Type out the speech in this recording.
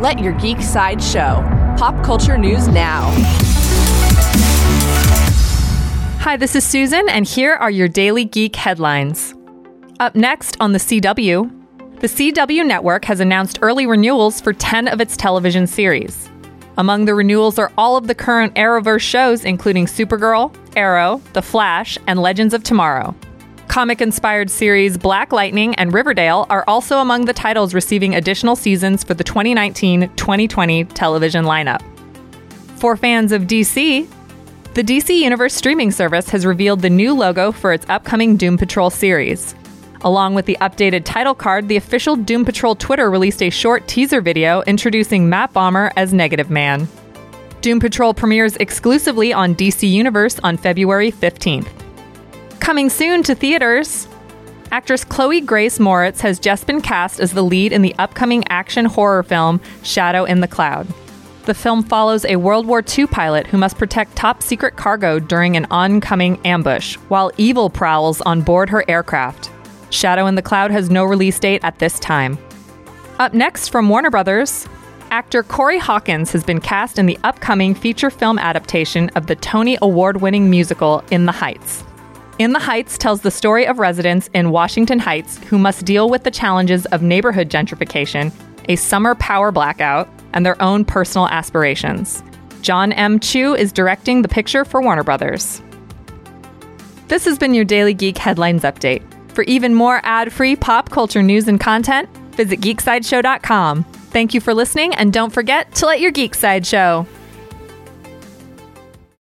Let your geek side show. Pop culture news now. Hi, this is Susan, and here are your daily geek headlines. Up next on the CW, the CW network has announced early renewals for 10 of its television series. Among the renewals are all of the current Arrowverse shows, including Supergirl, Arrow, The Flash, and Legends of Tomorrow. Comic inspired series Black Lightning and Riverdale are also among the titles receiving additional seasons for the 2019 2020 television lineup. For fans of DC, the DC Universe streaming service has revealed the new logo for its upcoming Doom Patrol series. Along with the updated title card, the official Doom Patrol Twitter released a short teaser video introducing Matt Bomer as Negative Man. Doom Patrol premieres exclusively on DC Universe on February 15th. Coming soon to theaters, actress Chloe Grace Moretz has just been cast as the lead in the upcoming action horror film Shadow in the Cloud. The film follows a World War II pilot who must protect top secret cargo during an oncoming ambush, while evil prowls on board her aircraft. Shadow in the Cloud has no release date at this time. Up next from Warner Brothers, actor Corey Hawkins has been cast in the upcoming feature film adaptation of the Tony Award winning musical In the Heights. In the Heights tells the story of residents in Washington Heights who must deal with the challenges of neighborhood gentrification, a summer power blackout, and their own personal aspirations. John M. Chu is directing the picture for Warner Brothers. This has been your Daily Geek Headlines Update. For even more ad free pop culture news and content, visit geeksideshow.com. Thank you for listening, and don't forget to let your geek side show.